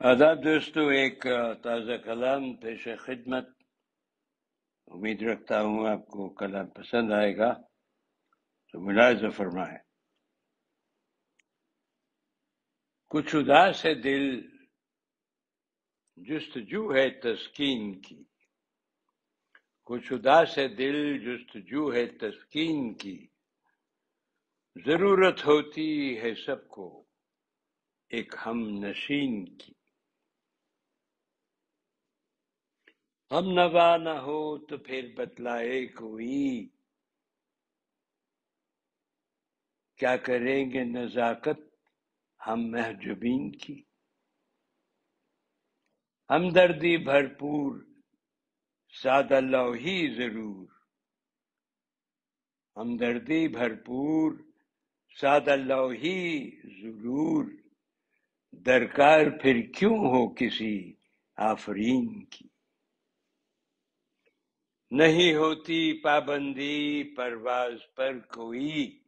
آداب دوستو ایک تازہ کلام پیش خدمت امید رکھتا ہوں آپ کو کلام پسند آئے گا تو ملاحظہ فرمائے کچھ اداس ہے دل جستجو ہے تسکین کی کچھ اداس ہے دل جستجو ہے تسکین کی ضرورت ہوتی ہے سب کو ایک ہم نشین کی ہم نوا نہ ہو تو پھر بتلائے کوئی۔ کیا کریں گے نزاکت ہم محجوبین کی؟ ہمدردی بھرپور، سادہ لوہی ضرور۔ ہمدردی بھرپور، سادہ لوہی ضرور۔ درکار پھر کیوں ہو کسی آفرین کی؟ نہیں ہوتی پابندی پرواز پر کوئی۔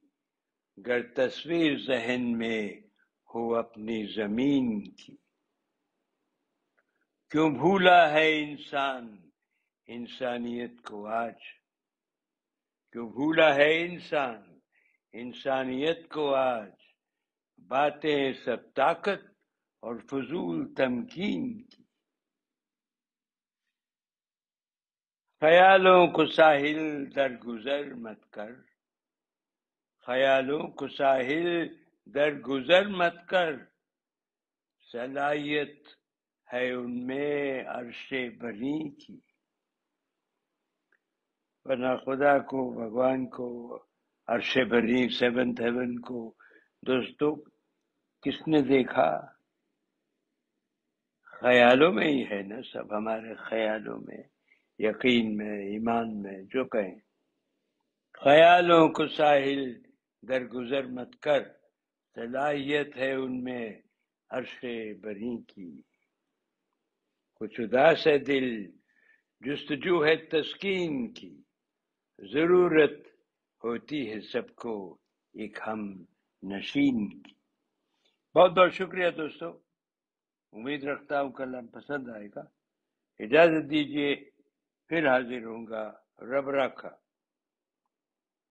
گر تصویر ذہن میں ہو اپنی زمین کی۔ کیوں بھولا ہے انسان انسانیت کو آج؟ کیوں بھولا ہے انسان انسانیت کو آج؟ باتیں سب طاقت اور فضول تمکین کی۔ خیالوں کو ساحل در گزر مت کر۔ خیالوں کو ساحل در گزر مت کر۔ صلاحیت ہے ان میں عرش بری کی۔ ورنہ خدا کو، بھگوان کو، عرش بری سیونتھ ہیون کو۔ دوستوں کس نے دیکھا؟ خیالوں میں ہی ہے نا سب ہمارے خیالوں میں۔ یقین میں، ایمان میں، جو کہیں۔ خیالوں کو ساحل درگزر مت کر، صلاحیت ہے ان میں عرش بری کی۔ کچھ اداس ہے دل، جستجو ہے تسکین کی۔ ضرورت ہوتی ہے سب کو ایک ہم نشین کی۔ بہت بہت شکریہ دوستو۔ امید رکھتا ہوں کل ہم پسند آئے گا۔ اجازت دیجیے پھر حاضر ہوں گا۔ رب رکھا